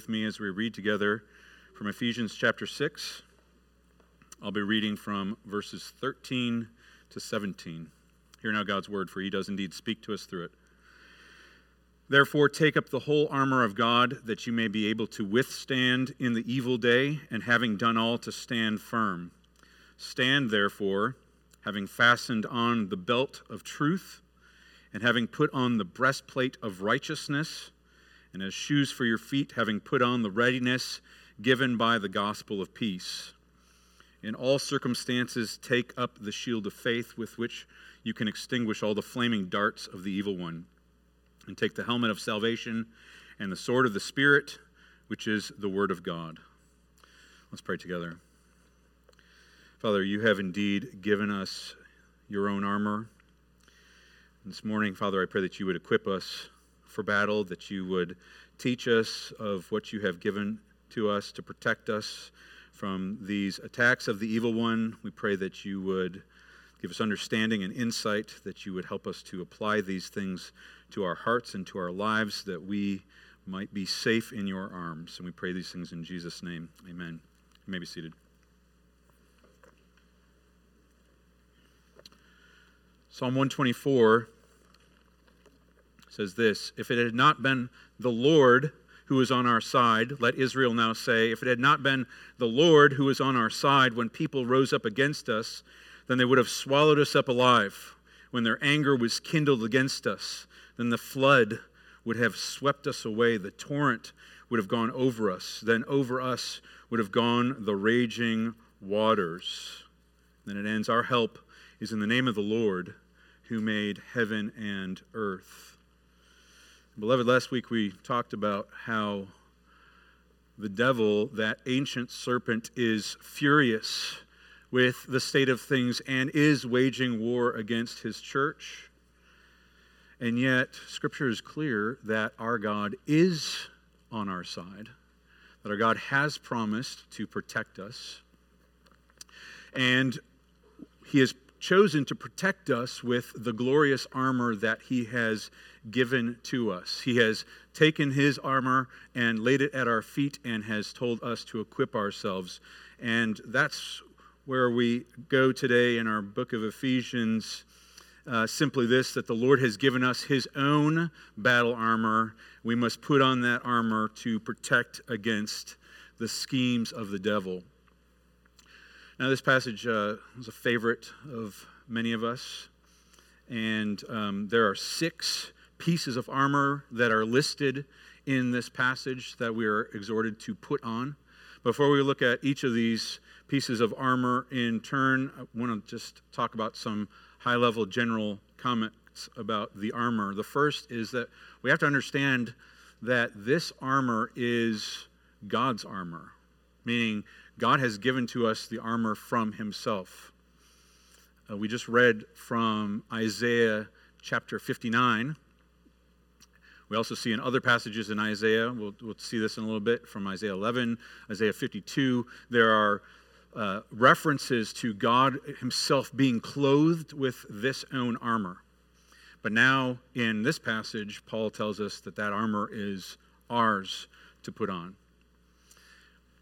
with me as we read together from Ephesians chapter 6. I'll be reading from verses 13 to 17. Hear now God's word, for he does indeed speak to us through it. Therefore, take up the whole armor of God, that you may be able to withstand in the evil day, and having done all, to stand firm. Stand, therefore, having fastened on the belt of truth, and having put on the breastplate of righteousness and as shoes for your feet, having put on the readiness given by the gospel of peace. In all circumstances, take up the shield of faith with which you can extinguish all the flaming darts of the evil one. And take the helmet of salvation and the sword of the Spirit, which is the word of God. Let's pray together. Father, you have indeed given us your own armor. This morning, Father, I pray that you would equip us for battle, that you would teach us of what you have given to us to protect us from these attacks of the evil one. We pray that you would give us understanding and insight, that you would help us to apply these things to our hearts and to our lives, that we might be safe in your arms. And we pray these things in Jesus' name. Amen. You may be seated. Psalm 124 says this If it had not been the Lord who was on our side, let Israel now say, if it had not been the Lord who was on our side when people rose up against us, then they would have swallowed us up alive. When their anger was kindled against us, then the flood would have swept us away. The torrent would have gone over us. Then over us would have gone the raging waters. Then it ends Our help is in the name of the Lord who made heaven and earth. Beloved, last week we talked about how the devil, that ancient serpent, is furious with the state of things and is waging war against his church. And yet, Scripture is clear that our God is on our side, that our God has promised to protect us. And he has chosen to protect us with the glorious armor that he has given to us. He has taken his armor and laid it at our feet and has told us to equip ourselves. And that's where we go today in our book of Ephesians. Uh, simply this that the Lord has given us his own battle armor. We must put on that armor to protect against the schemes of the devil. Now, this passage uh, was a favorite of many of us, and um, there are six pieces of armor that are listed in this passage that we are exhorted to put on. Before we look at each of these pieces of armor in turn, I want to just talk about some high level general comments about the armor. The first is that we have to understand that this armor is God's armor, meaning God has given to us the armor from Himself. Uh, we just read from Isaiah chapter 59 we also see in other passages in Isaiah, we'll, we'll see this in a little bit from Isaiah 11, Isaiah 52, there are uh, references to God Himself being clothed with this own armor. But now, in this passage, Paul tells us that that armor is ours to put on.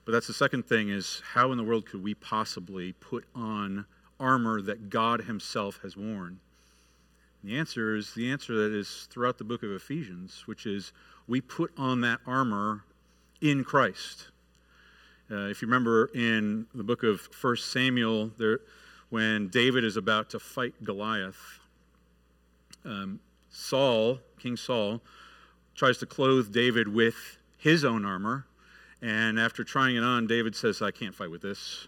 But that's the second thing is how in the world could we possibly put on armor that God Himself has worn? The answer is the answer that is throughout the book of Ephesians, which is we put on that armor in Christ. Uh, if you remember in the book of 1 Samuel, there, when David is about to fight Goliath, um, Saul, King Saul, tries to clothe David with his own armor. And after trying it on, David says, I can't fight with this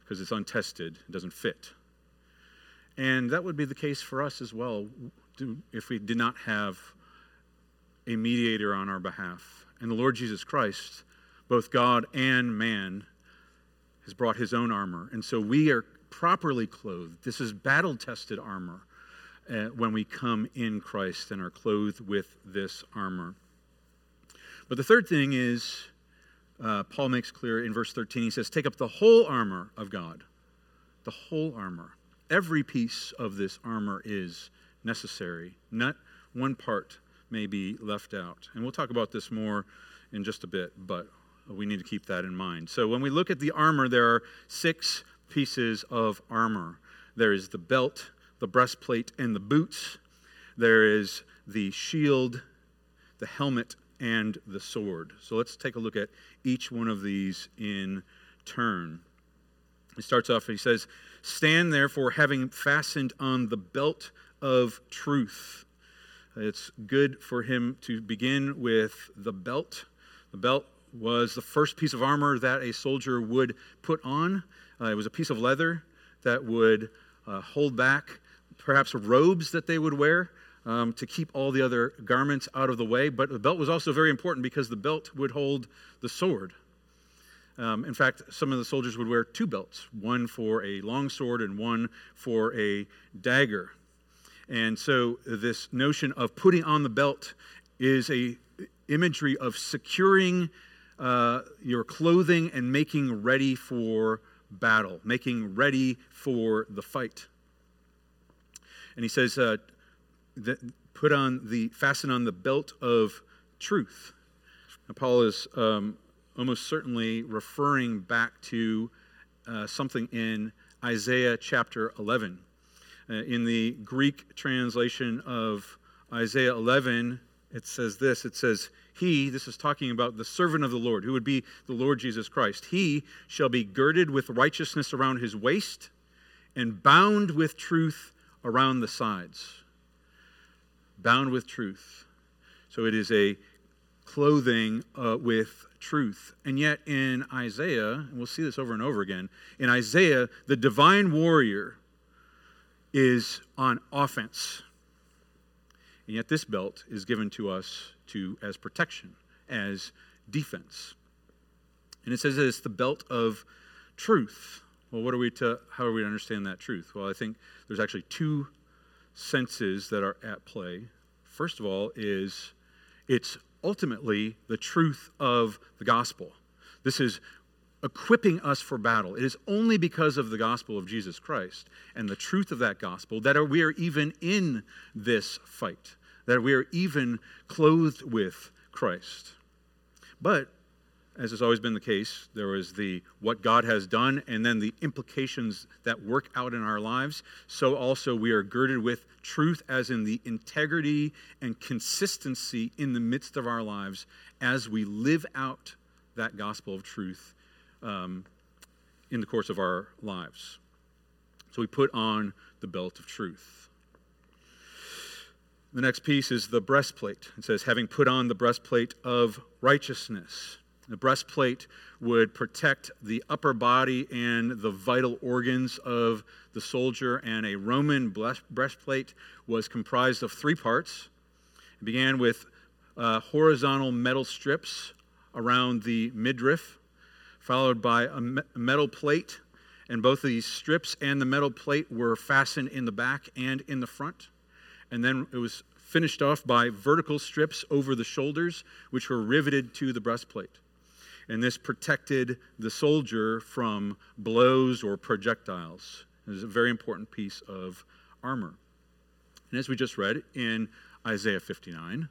because it's untested, it doesn't fit. And that would be the case for us as well if we did not have a mediator on our behalf. And the Lord Jesus Christ, both God and man, has brought his own armor. And so we are properly clothed. This is battle tested armor uh, when we come in Christ and are clothed with this armor. But the third thing is, uh, Paul makes clear in verse 13, he says, Take up the whole armor of God. The whole armor. Every piece of this armor is necessary. Not one part may be left out. And we'll talk about this more in just a bit, but we need to keep that in mind. So when we look at the armor, there are six pieces of armor there is the belt, the breastplate, and the boots. There is the shield, the helmet, and the sword. So let's take a look at each one of these in turn. He starts off, he says, Stand therefore, having fastened on the belt of truth. It's good for him to begin with the belt. The belt was the first piece of armor that a soldier would put on. Uh, it was a piece of leather that would uh, hold back perhaps robes that they would wear um, to keep all the other garments out of the way. But the belt was also very important because the belt would hold the sword. Um, in fact, some of the soldiers would wear two belts one for a long sword and one for a dagger. And so, this notion of putting on the belt is a imagery of securing uh, your clothing and making ready for battle, making ready for the fight. And he says, uh, that put on the, fasten on the belt of truth. Now, Paul is um, almost certainly referring back to uh, something in Isaiah chapter 11. Uh, in the Greek translation of Isaiah 11, it says this it says, He, this is talking about the servant of the Lord, who would be the Lord Jesus Christ, he shall be girded with righteousness around his waist and bound with truth around the sides. Bound with truth. So it is a clothing uh, with truth. And yet in Isaiah, and we'll see this over and over again, in Isaiah, the divine warrior is on offense. And yet this belt is given to us to as protection, as defense. And it says that it's the belt of truth. Well, what are we to how are we to understand that truth? Well, I think there's actually two senses that are at play. First of all is it's ultimately the truth of the gospel. This is equipping us for battle. It is only because of the gospel of Jesus Christ and the truth of that gospel that we are even in this fight, that we are even clothed with Christ. But as has always been the case, there was the what God has done and then the implications that work out in our lives. So also we are girded with truth, as in the integrity and consistency in the midst of our lives as we live out that gospel of truth um, in the course of our lives. So we put on the belt of truth. The next piece is the breastplate. It says, having put on the breastplate of righteousness. The breastplate would protect the upper body and the vital organs of the soldier, and a Roman breastplate was comprised of three parts. It began with uh, horizontal metal strips around the midriff, followed by a metal plate, and both of these strips and the metal plate were fastened in the back and in the front. And then it was finished off by vertical strips over the shoulders, which were riveted to the breastplate and this protected the soldier from blows or projectiles. It was a very important piece of armor. And as we just read in Isaiah 59,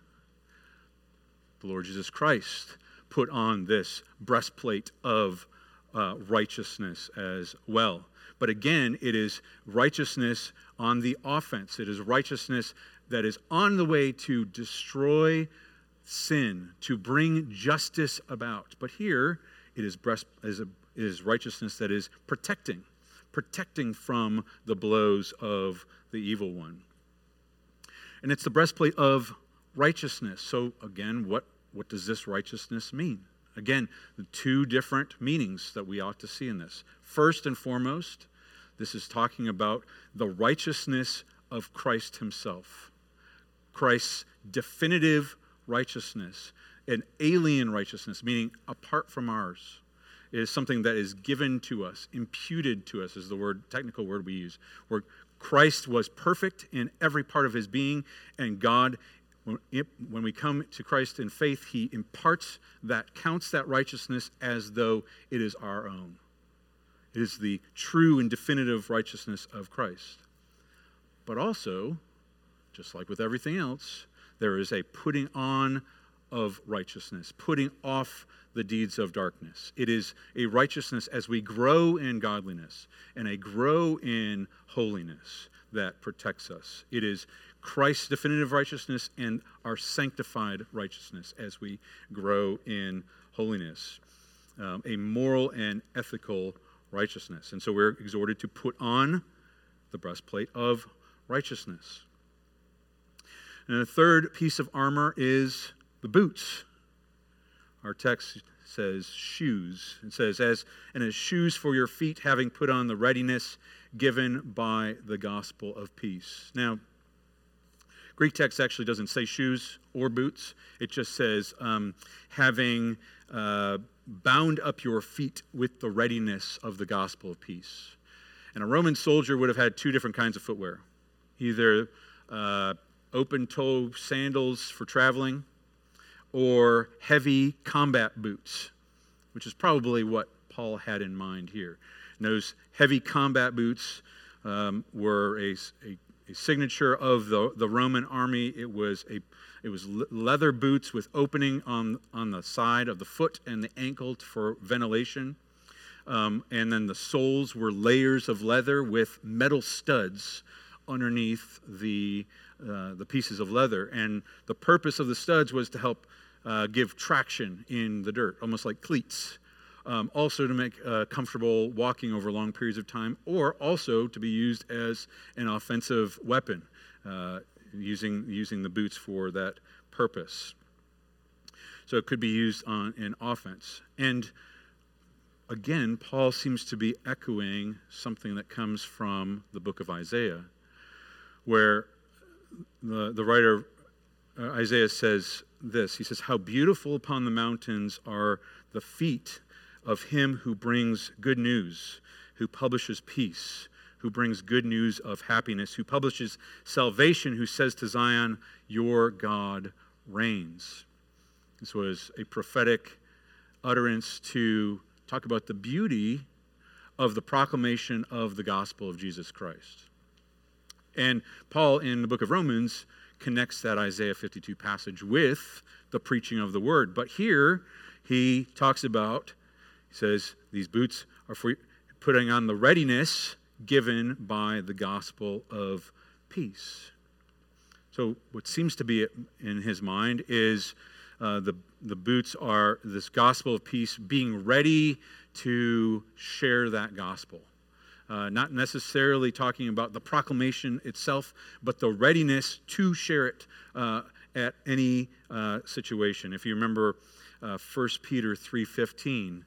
the Lord Jesus Christ put on this breastplate of uh, righteousness as well. But again, it is righteousness on the offense. It is righteousness that is on the way to destroy sin, to bring justice about. But here, it is, breast, is, a, is righteousness that is protecting, protecting from the blows of the evil one. And it's the breastplate of righteousness. So, again, what, what does this righteousness mean? Again, the two different meanings that we ought to see in this. First and foremost, this is talking about the righteousness of Christ Himself. Christ's definitive righteousness, an alien righteousness, meaning apart from ours, is something that is given to us, imputed to us, is the word, technical word we use, where Christ was perfect in every part of his being, and God, when we come to Christ in faith, he imparts that, counts that righteousness as though it is our own. It is the true and definitive righteousness of Christ. But also, just like with everything else, there is a putting on of righteousness, putting off the deeds of darkness. It is a righteousness as we grow in godliness and a grow in holiness that protects us. It is Christ's definitive righteousness and our sanctified righteousness as we grow in holiness. Um, a moral and ethical righteousness. And so we're exhorted to put on the breastplate of righteousness. And the third piece of armor is the boots. Our text says shoes. It says, as and as shoes for your feet, having put on the readiness given by the gospel of peace. Now, Greek text actually doesn't say shoes or boots. It just says um, having uh, bound up your feet with the readiness of the gospel of peace. And a Roman soldier would have had two different kinds of footwear either uh, open toe sandals for traveling or heavy combat boots, which is probably what Paul had in mind here. And those heavy combat boots um, were a, a, a, signature of the, the Roman army. It was, a, it was leather boots with opening on, on the side of the foot and the ankle for ventilation. Um, and then the soles were layers of leather with metal studs underneath the, uh, the pieces of leather. And the purpose of the studs was to help uh, give traction in the dirt, almost like cleats. Um, also to make uh, comfortable walking over long periods of time, or also to be used as an offensive weapon, uh, using, using the boots for that purpose. So it could be used on, in offense. And again, Paul seems to be echoing something that comes from the book of Isaiah, where the, the writer uh, Isaiah says this He says, How beautiful upon the mountains are the feet of him who brings good news, who publishes peace, who brings good news of happiness, who publishes salvation, who says to Zion, Your God reigns. This was a prophetic utterance to talk about the beauty of the proclamation of the gospel of Jesus Christ. And Paul in the book of Romans connects that Isaiah 52 passage with the preaching of the word. But here he talks about, he says, these boots are for putting on the readiness given by the gospel of peace. So, what seems to be in his mind is uh, the, the boots are this gospel of peace, being ready to share that gospel. Uh, not necessarily talking about the proclamation itself, but the readiness to share it uh, at any uh, situation. If you remember uh, 1 Peter 3.15,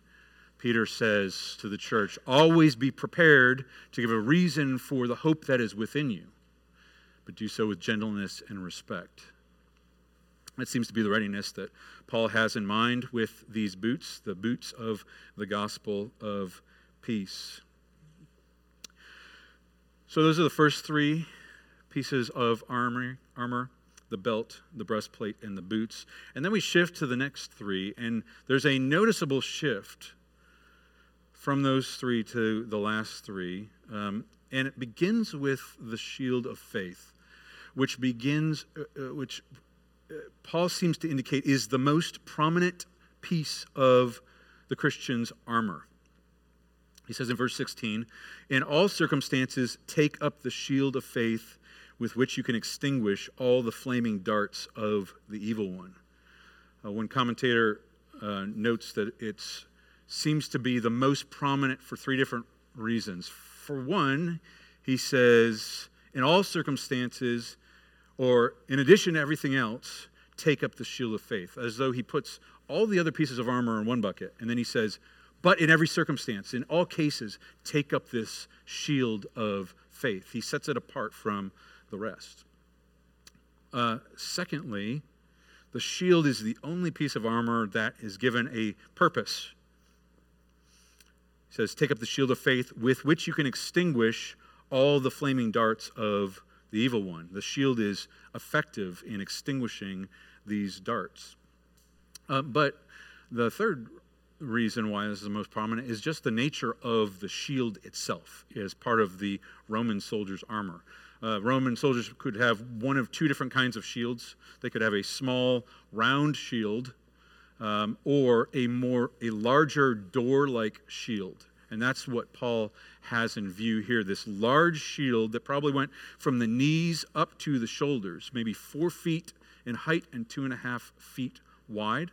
Peter says to the church, always be prepared to give a reason for the hope that is within you, but do so with gentleness and respect. That seems to be the readiness that Paul has in mind with these boots, the boots of the gospel of peace. So those are the first three pieces of armor, armor the belt, the breastplate, and the boots. And then we shift to the next three, and there's a noticeable shift from those three to the last three. Um, and it begins with the shield of faith, which begins, uh, uh, which uh, Paul seems to indicate is the most prominent piece of the Christian's armor. He says in verse 16, In all circumstances, take up the shield of faith with which you can extinguish all the flaming darts of the evil one. Uh, one commentator uh, notes that it seems to be the most prominent for three different reasons. For one, he says, in all circumstances, or in addition to everything else, take up the shield of faith, as though he puts all the other pieces of armor in one bucket. And then he says, but in every circumstance, in all cases, take up this shield of faith. He sets it apart from the rest. Uh, secondly, the shield is the only piece of armor that is given a purpose. He says, Take up the shield of faith with which you can extinguish all the flaming darts of the evil one. The shield is effective in extinguishing these darts. Uh, but the third reason why this is the most prominent is just the nature of the shield itself as part of the Roman soldier's armor. Uh, Roman soldiers could have one of two different kinds of shields. They could have a small, round shield, um, or a more a larger door-like shield. And that's what Paul has in view here this large shield that probably went from the knees up to the shoulders, maybe four feet in height and two and a half feet wide.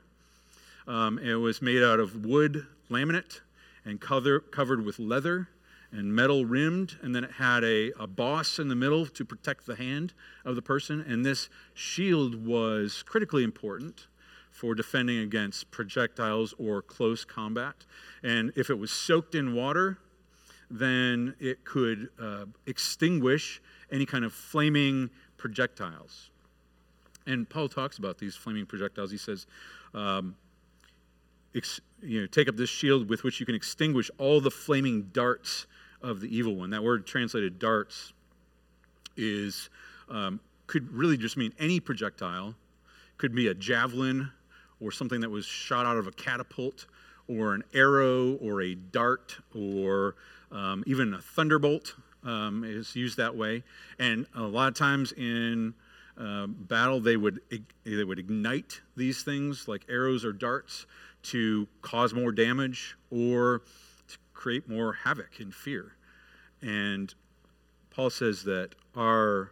Um, it was made out of wood laminate and cover, covered with leather and metal rimmed, and then it had a, a boss in the middle to protect the hand of the person. And this shield was critically important for defending against projectiles or close combat. And if it was soaked in water, then it could uh, extinguish any kind of flaming projectiles. And Paul talks about these flaming projectiles. He says, um, ex, you know, take up this shield with which you can extinguish all the flaming darts of the evil one. That word translated darts is um, could really just mean any projectile. Could be a javelin or something that was shot out of a catapult or an arrow or a dart or um, even a thunderbolt um, is used that way. And a lot of times in uh, battle, they would they would ignite these things like arrows or darts to cause more damage or to create more havoc and fear. And Paul says that our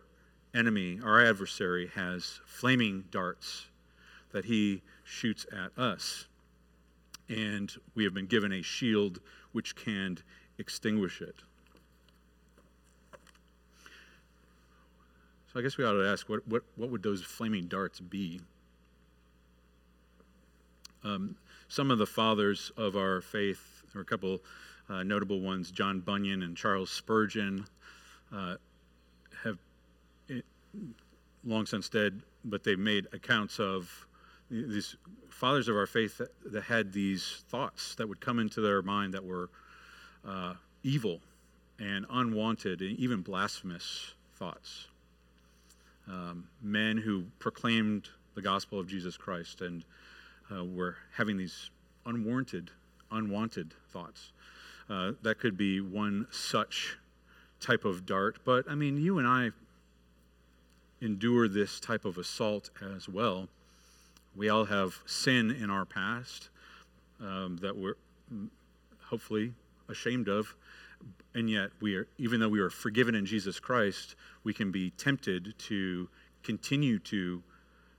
enemy, our adversary, has flaming darts that he shoots at us. And we have been given a shield which can extinguish it. So I guess we ought to ask what, what, what would those flaming darts be? Um, some of the fathers of our faith, or a couple uh, notable ones, John Bunyan and Charles Spurgeon, uh, have eh, long since dead, but they've made accounts of these fathers of our faith that, that, had these thoughts that would come into their mind that were uh, evil and unwanted and even blasphemous thoughts. Um, men who proclaimed the gospel of Jesus Christ and uh, were having these unwarranted, unwanted thoughts. Uh, that could be one such type of dart. But I mean, you and I endure this type of assault as well. We all have sin in our past um, that we're hopefully ashamed of, and yet we are, even though we are forgiven in Jesus Christ, we can be tempted to continue to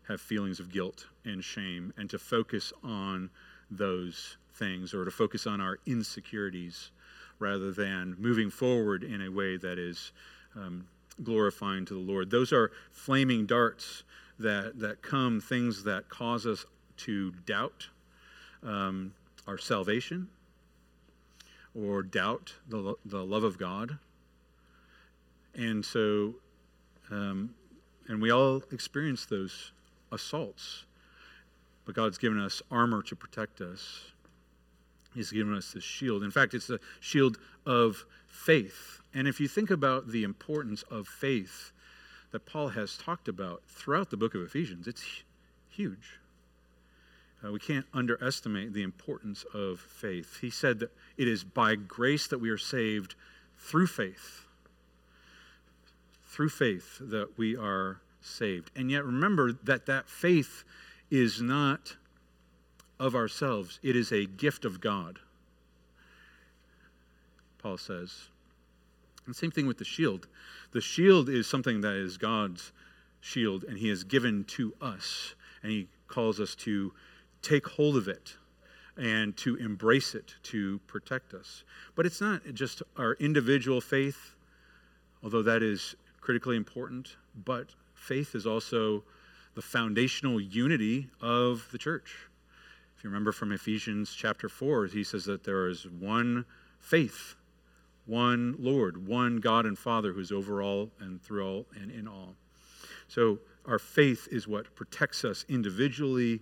have feelings of guilt and shame and to focus on those things or to focus on our insecurities rather than moving forward in a way that is um, glorifying to the Lord. Those are flaming darts that, that come, things that cause us to doubt um, our salvation or doubt the, the love of God. And so, um, and we all experience those assaults, but God's given us armor to protect us. He's given us this shield. In fact, it's the shield of faith. And if you think about the importance of faith that Paul has talked about throughout the book of Ephesians, it's huge. Uh, we can't underestimate the importance of faith. He said that it is by grace that we are saved through faith. Through faith that we are saved. And yet remember that that faith is not of ourselves, it is a gift of God. Paul says. And same thing with the shield. The shield is something that is God's shield, and He has given to us. And He calls us to take hold of it and to embrace it to protect us. But it's not just our individual faith, although that is critically important, but faith is also the foundational unity of the church. If you remember from Ephesians chapter 4, he says that there is one faith, one Lord, one God and Father who's over all and through all and in all. So our faith is what protects us individually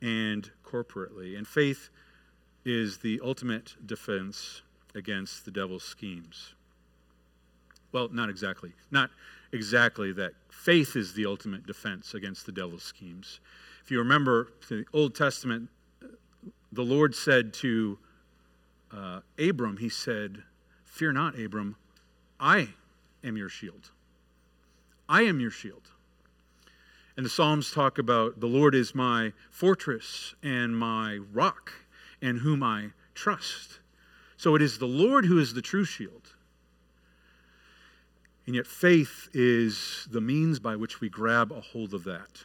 and corporately. And faith is the ultimate defense against the devil's schemes. Well, not exactly. Not exactly that. Faith is the ultimate defense against the devil's schemes. If you remember the Old Testament, the Lord said to uh, Abram, He said, Fear not, Abram, I am your shield. I am your shield. And the Psalms talk about the Lord is my fortress and my rock and whom I trust. So it is the Lord who is the true shield. And yet, faith is the means by which we grab a hold of that.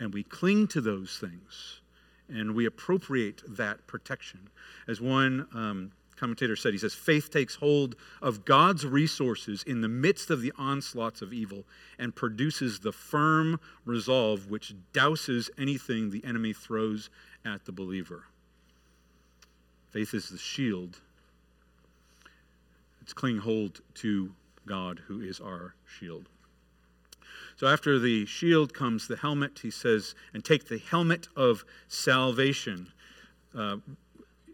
And we cling to those things. And we appropriate that protection. As one um, commentator said, he says, faith takes hold of God's resources in the midst of the onslaughts of evil and produces the firm resolve which douses anything the enemy throws at the believer. Faith is the shield. It's clinging hold to God, who is our shield. So after the shield comes the helmet. He says, and take the helmet of salvation. Uh,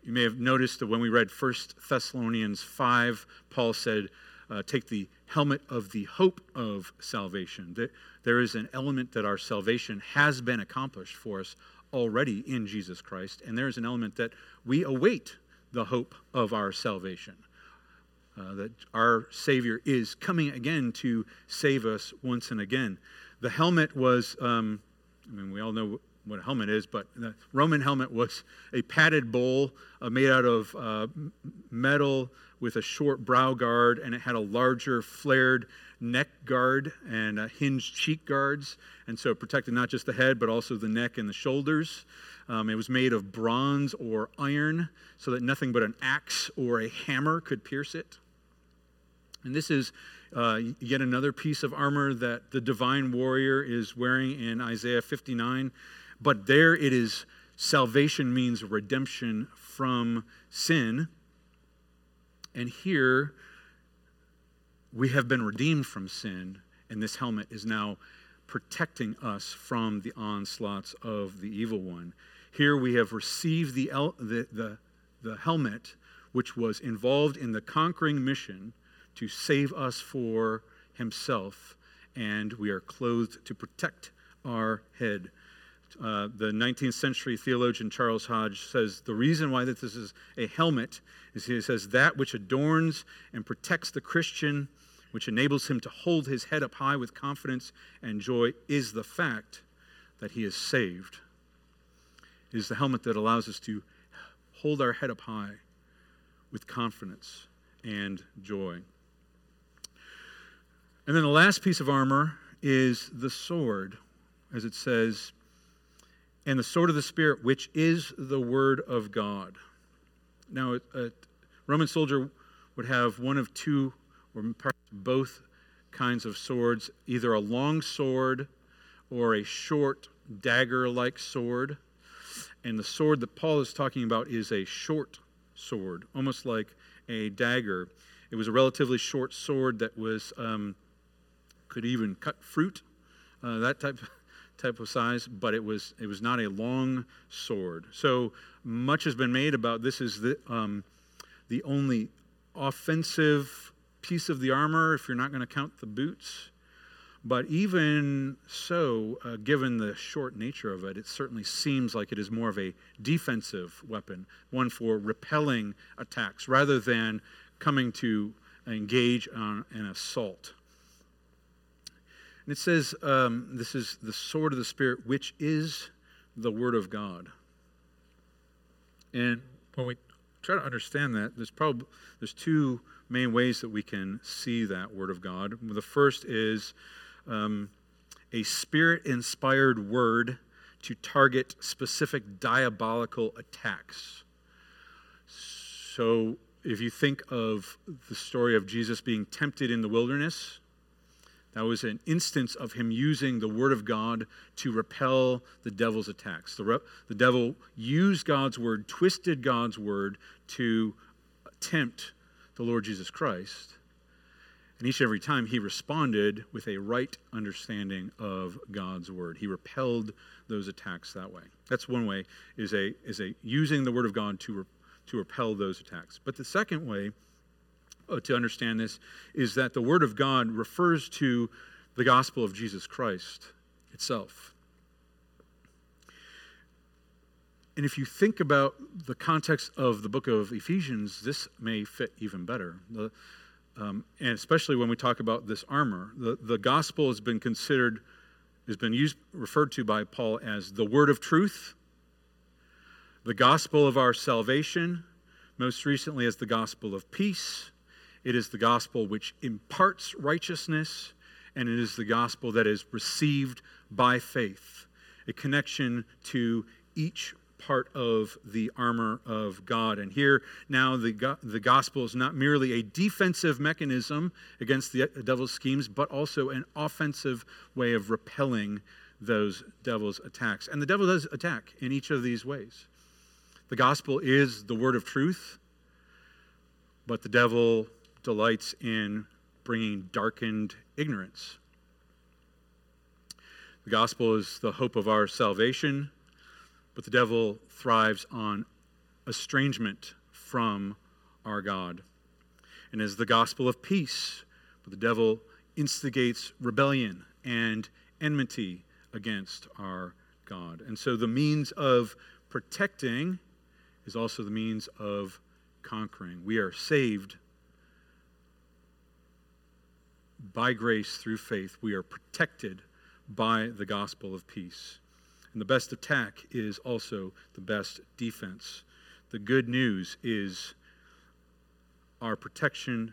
you may have noticed that when we read 1 Thessalonians 5, Paul said, uh, take the helmet of the hope of salvation. That There is an element that our salvation has been accomplished for us already in Jesus Christ, and there is an element that we await the hope of our salvation. Uh, that our Savior is coming again to save us once and again. The helmet was, um, I mean, we all know what a helmet is, but the Roman helmet was a padded bowl uh, made out of uh, metal with a short brow guard, and it had a larger flared neck guard and uh, hinged cheek guards. And so it protected not just the head, but also the neck and the shoulders. Um, it was made of bronze or iron so that nothing but an axe or a hammer could pierce it. And this is uh, yet another piece of armor that the divine warrior is wearing in Isaiah 59. But there it is salvation means redemption from sin. And here we have been redeemed from sin, and this helmet is now protecting us from the onslaughts of the evil one. Here we have received the, the, the, the helmet which was involved in the conquering mission to save us for himself, and we are clothed to protect our head. Uh, the 19th century theologian Charles Hodge says the reason why that this is a helmet is he says that which adorns and protects the Christian, which enables him to hold his head up high with confidence and joy, is the fact that he is saved. It is the helmet that allows us to hold our head up high with confidence and joy. And then the last piece of armor is the sword, as it says, and the sword of the Spirit, which is the word of God. Now, a Roman soldier would have one of two, or perhaps both kinds of swords either a long sword or a short dagger like sword. And the sword that Paul is talking about is a short sword, almost like a dagger. It was a relatively short sword that was um, could even cut fruit, uh, that type type of size, but it was it was not a long sword. So much has been made about this is the um, the only offensive piece of the armor if you're not going to count the boots. But even so, uh, given the short nature of it, it certainly seems like it is more of a defensive weapon, one for repelling attacks rather than coming to engage on an assault. And it says, um, this is the sword of the Spirit, which is the Word of God. And when we try to understand that, there's probably there's two main ways that we can see that Word of God. The first is um, a Spirit-inspired word to target specific diabolical attacks. So, if you think of the story of Jesus being tempted in the wilderness, that was an instance of him using the word of God to repel the devil's attacks. The, re- the devil used God's word, twisted God's word to tempt the Lord Jesus Christ. And each and every time he responded with a right understanding of God's word. He repelled those attacks that way. That's one way is a is a using the word of God to re, to repel those attacks. But the second way to understand this is that the Word of God refers to the gospel of Jesus Christ itself. And if you think about the context of the book of Ephesians, this may fit even better. The, Um, and especially when we talk about this armor, the, the gospel has been considered, has been used, referred to by Paul as the word of truth, the gospel of our salvation, most recently as the gospel of peace. It is the gospel which imparts righteousness, and it is the gospel that is received by faith, a connection to each part of the armor of God. And here now the, the gospel is not merely a defensive mechanism against the devil's schemes, but also an offensive way of repelling those devil's attacks. And the devil does attack in each of these ways. The gospel is the word of truth, but the devil delights in bringing darkened ignorance. The gospel is the hope of our salvation, but the devil thrives on estrangement from our God. And is the gospel of peace, but the devil instigates rebellion and enmity against our God. And so the means of protecting is also the means of conquering. We are saved by grace through faith. We are protected by the gospel of peace. And the best attack is also the best defense. The good news is our protection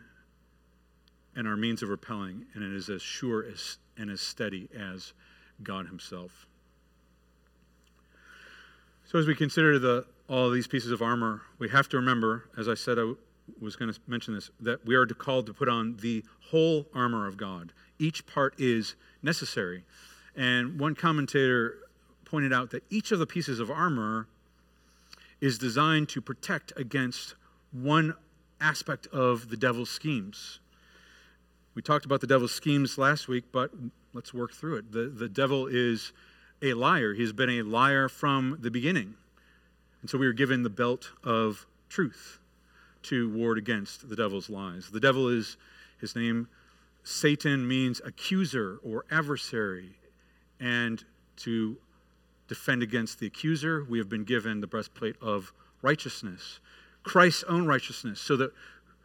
and our means of repelling, and it is as sure as, and as steady as God Himself. So, as we consider the, all these pieces of armor, we have to remember, as I said, was going to mention this, that we are called to put on the whole armor of God. Each part is necessary. And one commentator pointed out that each of the pieces of armor is designed to protect against one aspect of the devil's schemes. We talked about the devil's schemes last week, but let's work through it. The, the devil is a liar. He's been a liar from the beginning. And so we are given the belt of truth to ward against the devil's lies. The devil is, his name, Satan means accuser or adversary. And to defend against the accuser, we have been given the breastplate of righteousness, Christ's own righteousness, so that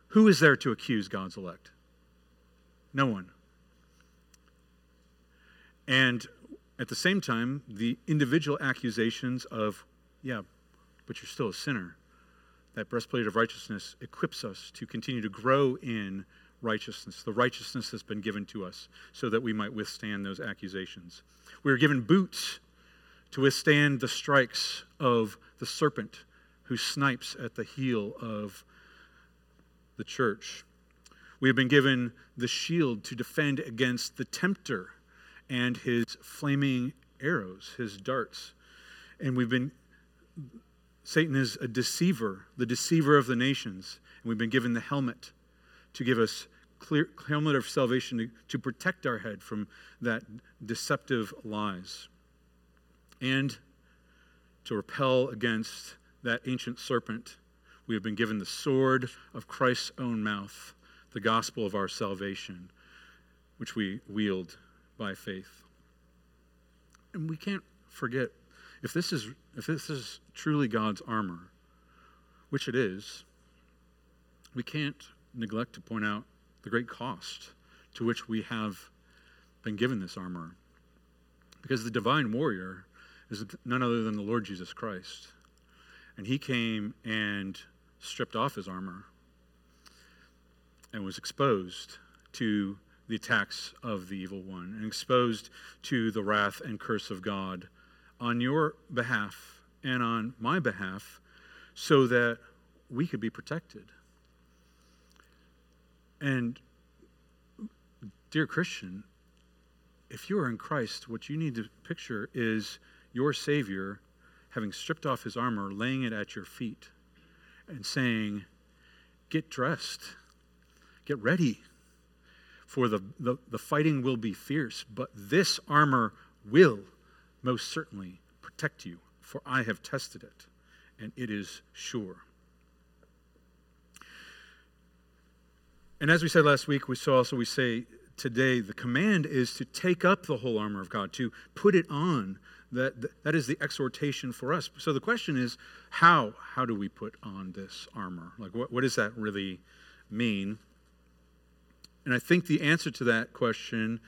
who is there to accuse God's elect? No one. And at the same time, the individual accusations of, yeah, but you're still a sinner, that breastplate of righteousness equips us to continue to grow in righteousness, the righteousness that's been given to us, so that we might withstand those accusations. We are given boots to withstand the strikes of the serpent who snipes at the heel of the church. We have been given the shield to defend against the tempter and his flaming arrows, his darts. And we've been, Satan is a deceiver, the deceiver of the nations. And we've been given the helmet to give us clear helmet of salvation to, to protect our head from that deceptive lies and to repel against that ancient serpent, we have been given the sword of Christ's own mouth, the gospel of our salvation, which we wield by faith. And we can't forget if this is if this is truly God's armor, which it is, we can't neglect to point out the great cost to which we have been given this armor. Because the divine warrior is none other than the Lord Jesus Christ. And he came and stripped off his armor and was exposed to the attacks of the evil one and exposed to the wrath and curse of God on your behalf and on my behalf so that we could be protected. And, dear Christian, if you are in Christ, what you need to picture is your Savior, having stripped off his armor, laying it at your feet, and saying, Get dressed, get ready, for the, the, the fighting will be fierce, but this armor will most certainly protect you, for I have tested it, and it is sure. And as we said last week, we saw also we say today the command is to take up the whole armor of God, to put it on, that, that is the exhortation for us. So the question is, how? How do we put on this armor? Like, what, what does that really mean? And I think the answer to that question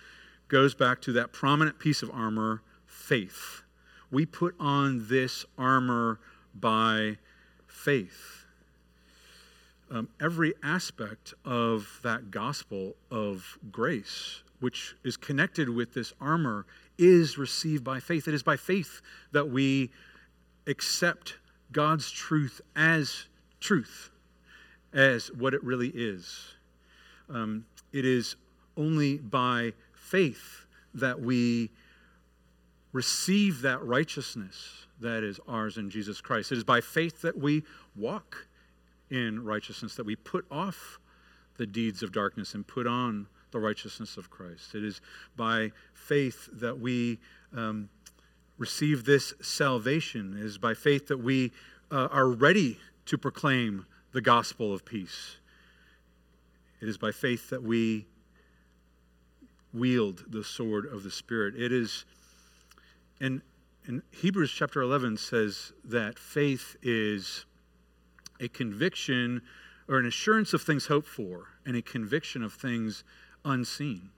goes back to that prominent piece of armor, faith. We put on this armor by faith. Um, every aspect of that gospel of grace, which is connected with this armor, is received by faith. It is by faith that we accept God's truth as truth, as what it really is. Um, it is only by faith that we receive that righteousness that is ours in Jesus Christ. It is by faith that we walk in righteousness, that we put off the deeds of darkness and put on the righteousness of Christ. It is by faith that we um, receive this salvation. It is by faith that we uh, are ready to proclaim the gospel of peace. It is by faith that we wield the sword of the Spirit. It is, and, and Hebrews chapter 11 says that faith is a conviction or an assurance of things hoped for and a conviction of things unseen.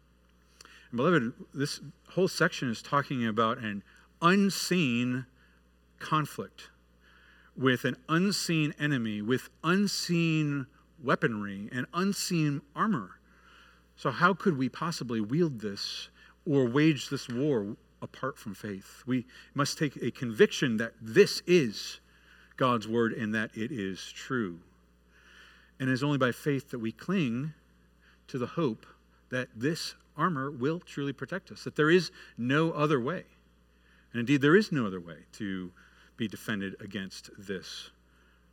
And beloved, this whole section is talking about an unseen conflict with an unseen enemy, with unseen weaponry and unseen armor. So, how could we possibly wield this or wage this war apart from faith? We must take a conviction that this is God's word and that it is true. And it is only by faith that we cling to the hope that this armor will truly protect us, that there is no other way. And indeed, there is no other way to be defended against this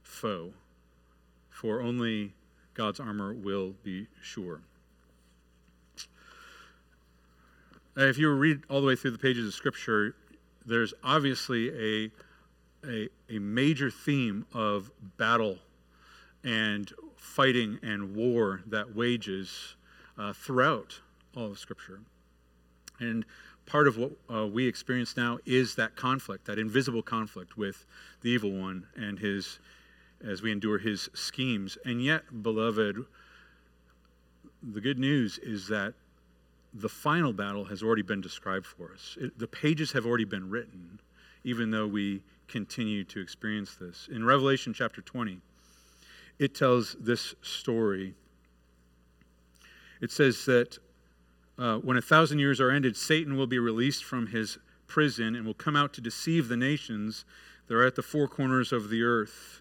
foe, for only God's armor will be sure. If you read all the way through the pages of Scripture, there's obviously a, a, a major theme of battle and fighting and war that wages uh, throughout all of Scripture. And part of what uh, we experience now is that conflict, that invisible conflict with the evil one and his, as we endure his schemes. And yet, beloved, the good news is that the final battle has already been described for us. It, the pages have already been written, even though we continue to experience this. In Revelation chapter 20, it tells this story. It says that uh, when a thousand years are ended, Satan will be released from his prison and will come out to deceive the nations that are at the four corners of the earth.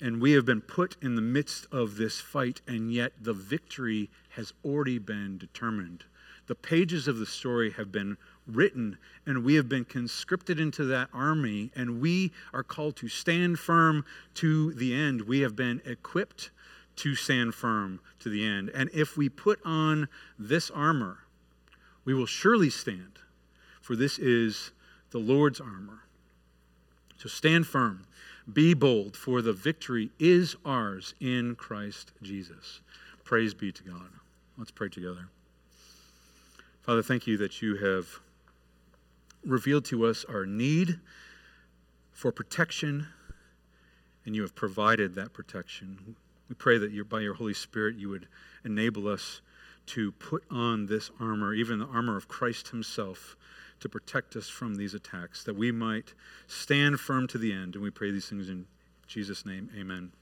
And we have been put in the midst of this fight, and yet the victory has already been determined. The pages of the story have been written, and we have been conscripted into that army, and we are called to stand firm to the end. We have been equipped to stand firm to the end. And if we put on this armor, we will surely stand, for this is the Lord's armor. So stand firm, be bold, for the victory is ours in Christ Jesus. Praise be to God. Let's pray together. Father, thank you that you have revealed to us our need for protection, and you have provided that protection. We pray that by your Holy Spirit you would enable us to put on this armor, even the armor of Christ Himself, to protect us from these attacks, that we might stand firm to the end. And we pray these things in Jesus' name. Amen.